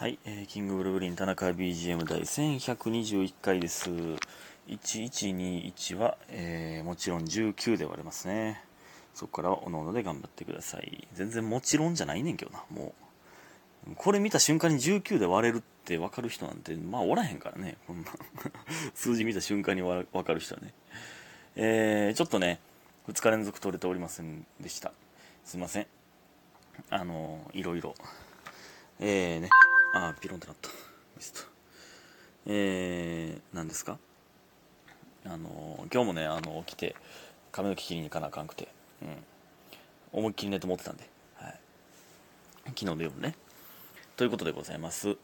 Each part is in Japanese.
はい、えーキングブルーグリン田中 BGM 第1121回です。1121は、えーもちろん19で割れますね。そこからはおのおので頑張ってください。全然もちろんじゃないねんけどな、もう。これ見た瞬間に19で割れるって分かる人なんて、まあおらへんからね、こんな。数字見た瞬間にわ分かる人はね。えーちょっとね、2日連続取れておりませんでした。すいません。あのいろいろ。えーね、あ、ピロンってなった。ミスト。えー、何ですか？あの今日もね、あの起きて、髪の毛切りに行かなあかんくて、うん。思いっきり寝て思ってたんで、はい。昨日の夜ね。ということでございます。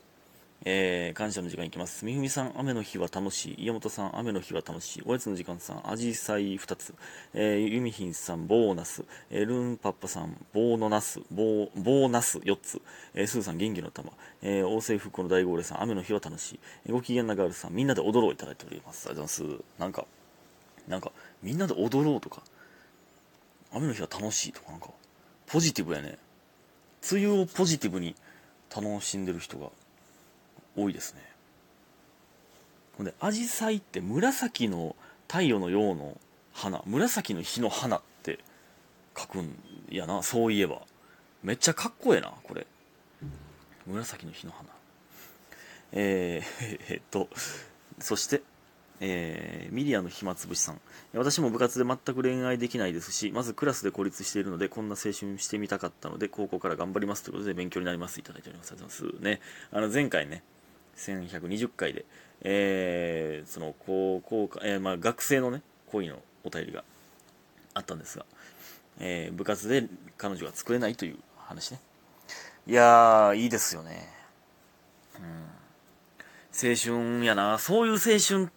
えー、感謝の時間いきます。みふみさん、雨の日は楽しい。家元さん、雨の日は楽しい。おやつの時間さん、アジサイ2つ。えー、ゆみひんさん、ボーナス。えー、ルンパッパさん、ボーナス。ボー、ボーナス4つ。えー、スーさん、元気の玉。えー、王政復興の大号令さん、雨の日は楽しい。えーご機嫌なガールさん、みんなで踊ろういただいております。ありがとうございます。なんか、なんか、みんなで踊ろうとか、雨の日は楽しいとか、なんか、ポジティブやね。梅雨をポジティブに楽しんでる人が多いですね。ほんでアジサイって紫の太陽のようの花紫の日の花って書くんやなそういえば。めっちゃかっこええなこれ。紫の日の花。えー、えっとそしてえーミリアの暇つぶしさん。私も部活で全く恋愛できないですしまずクラスで孤立しているのでこんな青春してみたかったので高校から頑張りますということで勉強になります。いただいております。ありがとうございます。ね。あの前回ね1120回で、えーその高校か、えーまあ、学生のね恋のお便りがあったんですが、えー部活で彼女が作れないという話ね。いやーいいですよね。うん。青春やな。そういう青春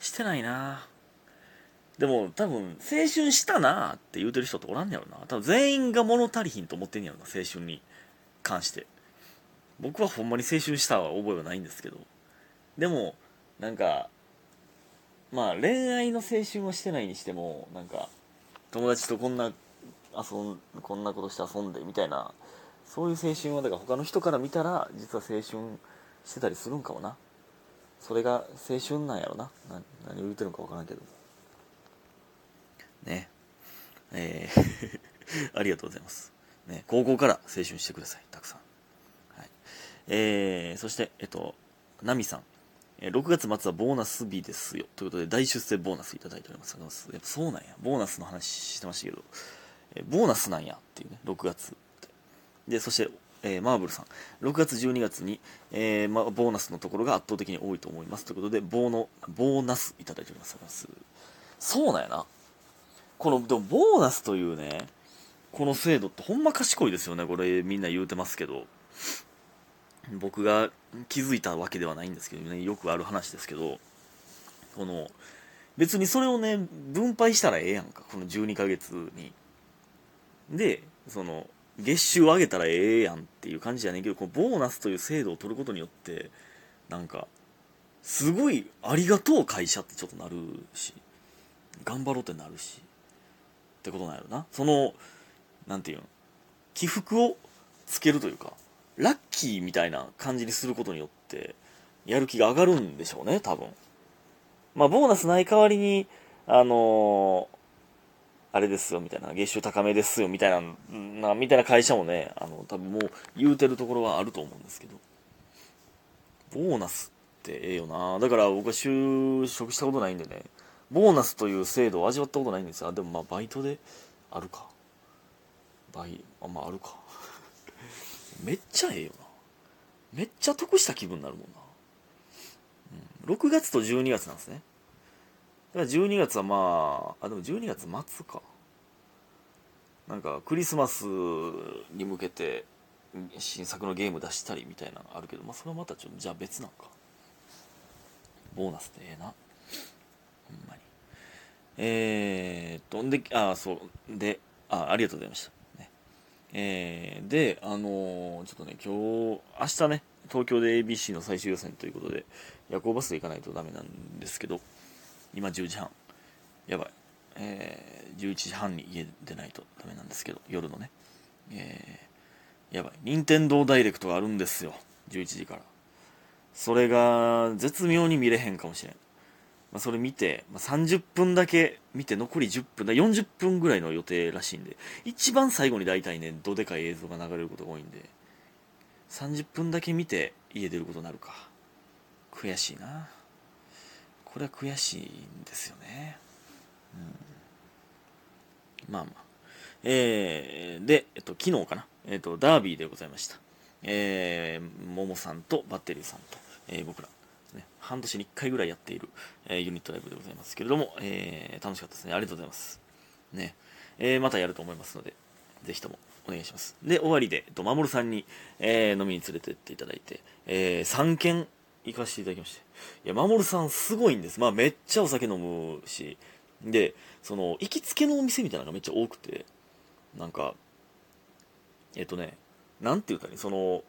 してないな。でも多分青春したなって言うてる人っておらんねやろな。多分全員が物足りひんと思ってんねやろな青春に関して僕はほんまに青春した覚えはないんですけど。でもなんかまあ恋愛の青春はしてないにしてもなんか友達とこんな遊んこんなことして遊んでみたいなそういう青春はだから他の人から見たら実は青春してたりするんかもな。それが青春なんやろな。な何を言うてるのか分からんけど。ね。えー ありがとうございます、ね、高校から青春してください。たくさん。えー、そしてえっとナミさん。6月末はボーナス日ですよ。ということで大出世ボーナスいただいております。やっぱそうなんや。ボーナスの話してましたけど、えボーナスなんや。っていうね。6月って。でそして、えーマーブルさん。6月12月に、えーま、ボーナスのところが圧倒的に多いと思います。ということでボーのボーナスいただいておりますありがとうございます。そうなんやな。このでもボーナスというねこの制度ってほんま賢いですよね。これみんな言うてますけど。僕が気づいたわけではないんですけどねよくある話ですけどこの別にそれをね分配したらええやんかこの12ヶ月に。でその月収を上げたらええやんっていう感じじゃねえけどこのボーナスという制度を取ることによってなんかすごいありがとう会社ってちょっとなるし頑張ろうってなるしってことなんやろな。そのなんていうの起伏をつけるというかラッキーみたいな感じにすることによってやる気が上がるんでしょうね多分。まあボーナスない代わりにあのーあれですよみたいな月収高めですよみたいななみたいな会社もねあの多分もう言うてるところはあると思うんですけど。ボーナスってええよな。だから僕は就職したことないんでね。ボーナスという制度を味わったことないんですよあでもまあバイトであるか。バイあまああるか。めっちゃええよな。めっちゃ得した気分になるもんな、うん、6月と12月なんですね。だから12月はまああでも12月末か。なんかクリスマスに向けて新作のゲーム出したりみたいなのあるけどまあそれはまたちょっとじゃあ別なんか。ボーナスってええな。ほんまに。えー、っとんであそう。であありがとうございました、えー、であのーちょっとね今日明日ね東京で ABC の最終予選ということで夜行バスで行かないとダメなんですけど今10時半。やばい、えー、11時半に家出ないとダメなんですけど夜のね。えー、やばい。任天堂ダイレクトがあるんですよ。11時から。それが絶妙に見れへんかもしれん、まあ、それ見て、まあ、30分だけ見て残り10分だ40分ぐらいの予定らしいんで一番最後に大体ねどでかい映像が流れることが多いんで30分だけ見て家出ることになるか。悔しいな。これは悔しいんですよね。うん。まあまあ。えー、で、えっと、昨日かな、えっと、ダービーでございました。えー、ももさんとバッテリーさんと、えー、僕ら、ね、半年に1回ぐらいやっている、えー、ユニットライブでございますけれども、えー、楽しかったですね。ありがとうございます。ね、えー、またやると思いますので、ぜひともお願いします。で、終わりで、えっと、まもるさんに、えー、飲みに連れてっていただいて、えー、3軒行かせていただきまして。いや、まもるさんすごいんです。まあ、めっちゃお酒飲むし、で、その、行きつけのお店みたいなのがめっちゃ多くて、なんか、えっとね、なんていうかね、その、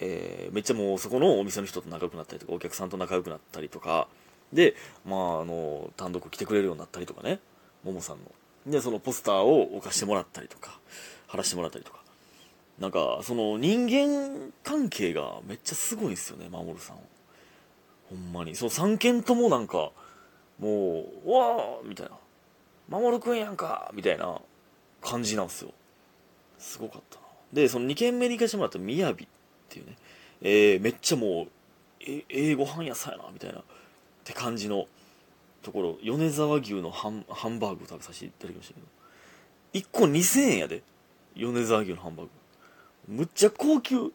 えー、めっちゃもうそこのお店の人と仲良くなったりとか、お客さんと仲良くなったりとか、で、まあ、あの、単独来てくれるようになったりとかね、ももさんの。で、そのポスターを置かしてもらったりとか、貼らしてもらったりとか。なんか、その人間関係がめっちゃすごいんですよね、まもるさんほんまに。その3件ともなんか、もう、わーみたいな。まもるくんやんかみたいな感じなんですよすごかったなでその2軒目に行かしてもらったみやびっていうね、えー、めっちゃもうええご飯屋さんやなみたいなって感じのところ。米沢牛のハンハンバーグを食べさせていただきましたけど。1個2000円やで。米沢牛のハンバーグ。むっちゃ高級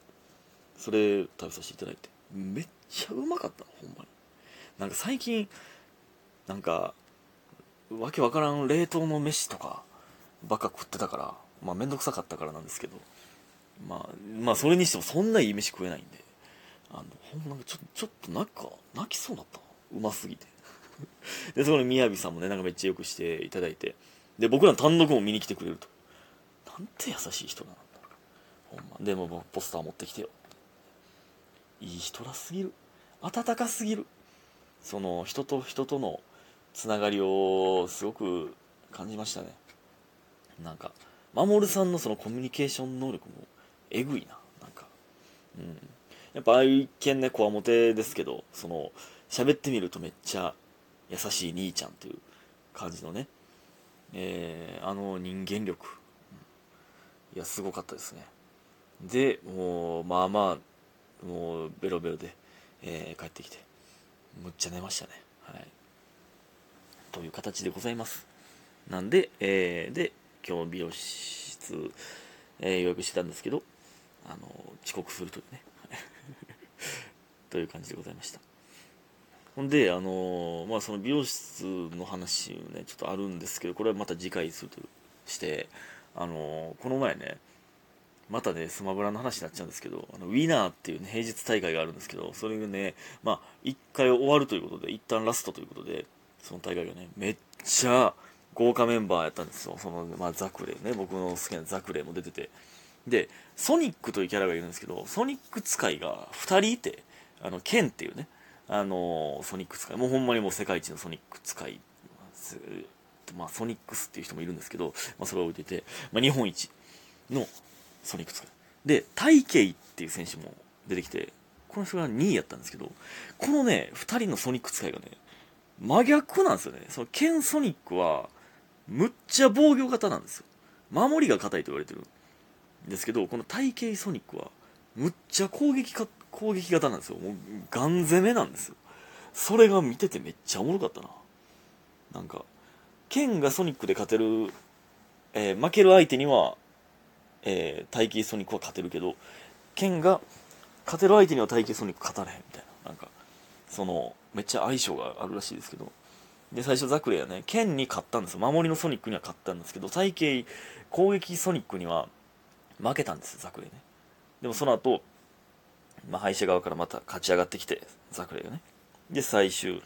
それ食べさせていただいて。めっちゃうまかったほんまに。なんか最近なんかわけわからん冷凍の飯とかばっか食ってたからまあ面倒くさかったからなんですけど。まあまあそれにしてもそんないい飯食えないんで。あのほんまちょちょっとなんか泣きそうだったうますぎて。でそこにみやびさんもねなんかめっちゃよくしていただいて。で僕らの単独も見に来てくれると。なんて優しい人な。んだほんま。でも僕ポスター持ってきてよ。いい人らすぎる。温かすぎる。その人と人とのつながりをすごく感じましたね。なんか守さんのそのコミュニケーション能力もえぐいななんか。うん。やっぱ愛犬ねこわもてですけどその喋ってみるとめっちゃ優しい兄ちゃんという感じのね。えー、あの人間力、いやすごかったですね。でもうまあまあもうベロベロで、えー、帰ってきて。むっちゃ寝ましたね。はい。という形でございます。なんで、えー、で今日美容室、えー、予約してたんですけど、あの遅刻するというね という感じでございましたほんであのまあその美容室の話ねちょっとあるんですけどこれはまた次回するとしてあのこの前ねまたね、スマブラの話になっちゃうんですけど、あのウィナーっていう、ね、平日大会があるんですけど、それがね、まあ、1回終わるということで、一旦ラストということで、その大会がね、めっちゃ豪華メンバーやったんですよ。その、まあ、ザクレね、僕の好きなザクレも出てて。で、ソニックというキャラがいるんですけど、ソニック使いが2人いて、あの、ケンっていうね、あのソニック使い、もうほんまにもう世界一のソニック使い、まあ、ソニックスっていう人もいるんですけど、まあ、それを置いてて、まあ、日本一のソニック使い。で、タイケイっていう選手も出てきて、この人が2位やったんですけど、このね、2人のソニック使いがね、真逆なんですよね。そのケン・ソニックは、むっちゃ防御型なんですよ守りが硬いと言われてるですけどこの体型ソニックはむっちゃ攻撃か攻撃型なんですよ。もうガン攻めなんですよ。それが見ててめっちゃおもろかったな。なんかケンがソニックで勝てる、えー、負ける相手には、えー、体型ソニックは勝てるけどケンが勝てる相手には体型ソニック勝たれへんみたいな。なんかそのめっちゃ相性があるらしいですけど。で、最初ザクレイはね、剣に勝ったんです。よ。守りのソニックには勝ったんですけど、体型攻撃ソニックには負けたんです、ザクレイね。でもその後、まあ、敗者側からまた勝ち上がってきて、ザクレイがね。で、最終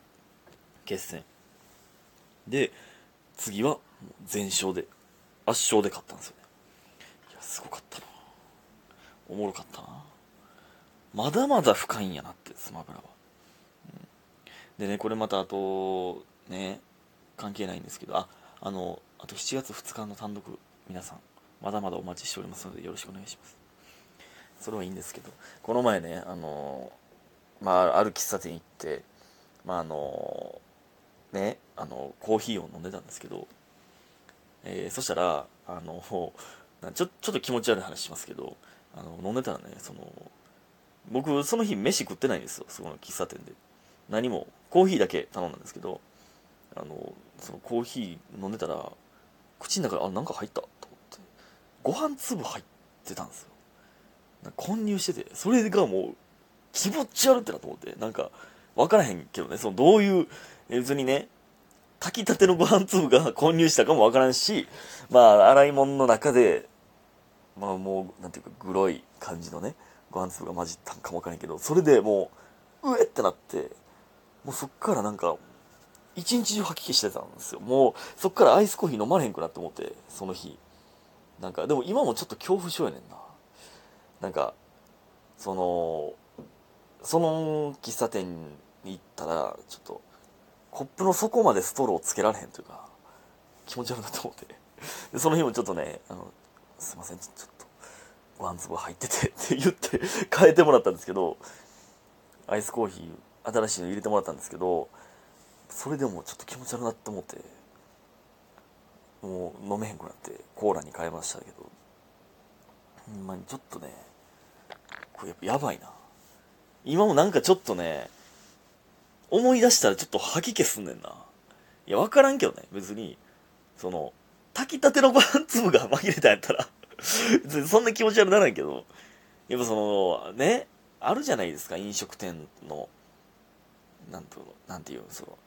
決戦。で、次は全勝で、圧勝で勝ったんですよね。いや、すごかったな。おもろかったな。まだまだ深いんやなって、スマブラは。うん、でね、これまたあと、ね関係ないんですけどああのあと7月2日の単独皆さんまだまだお待ちしておりますのでよろしくお願いします。それはいいんですけどこの前ねあのまあある喫茶店行ってまああのねあのコーヒーを飲んでたんですけど、えー、そしたらあのちょちょっと気持ち悪い話しますけどあの飲んでたらねその僕その日飯食ってないんですよそこの喫茶店で。何もコーヒーだけ頼んだんですけどあのそのコーヒー飲んでたら口の中であなんか入った。ご飯粒入ってたんですよ。混入しててそれがもう気持ち悪ってなと思ってなんか分からへんけどねそのどういう別にね炊きたてのご飯粒が混入したかも分からんしまあ洗い物の中でまあもうなんていうかグロい感じのねご飯粒が混じったんかも分からんけどそれでもううえってなってもうそっからなんか一日中吐き気してたんですよ。もうそっからアイスコーヒー飲まれへんくなって思ってその日。なんかでも今もちょっと恐怖症やねんな。なんかそのその喫茶店に行ったらちょっとコップの底までストローつけられへんというか気持ち悪いなと思って。でその日もちょっとねあのすいませんちょっとご飯粒入ってて って言って変えてもらったんですけどアイスコーヒー新しいの入れてもらったんですけどそれでもちょっと気持ち悪いなって思って。もう飲めへんくなってコーラに変えましたけど。ほんまにちょっとねこれやっぱやばいな。今もなんかちょっとね思い出したらちょっと吐き気すんねんな。いや分からんけどね別にその炊きたてのご飯粒が紛れたんやったら。別にそんな気持ち悪ならんけど。やっぱそのねあるじゃないですか飲食店の。なんとなんていうその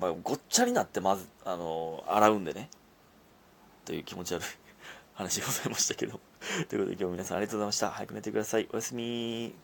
まあ、ごっちゃになってまず、あの洗うんでね。という気持ち悪い 話でございましたけど。ということで今日も皆さんありがとうございました。早く寝てください。おやすみ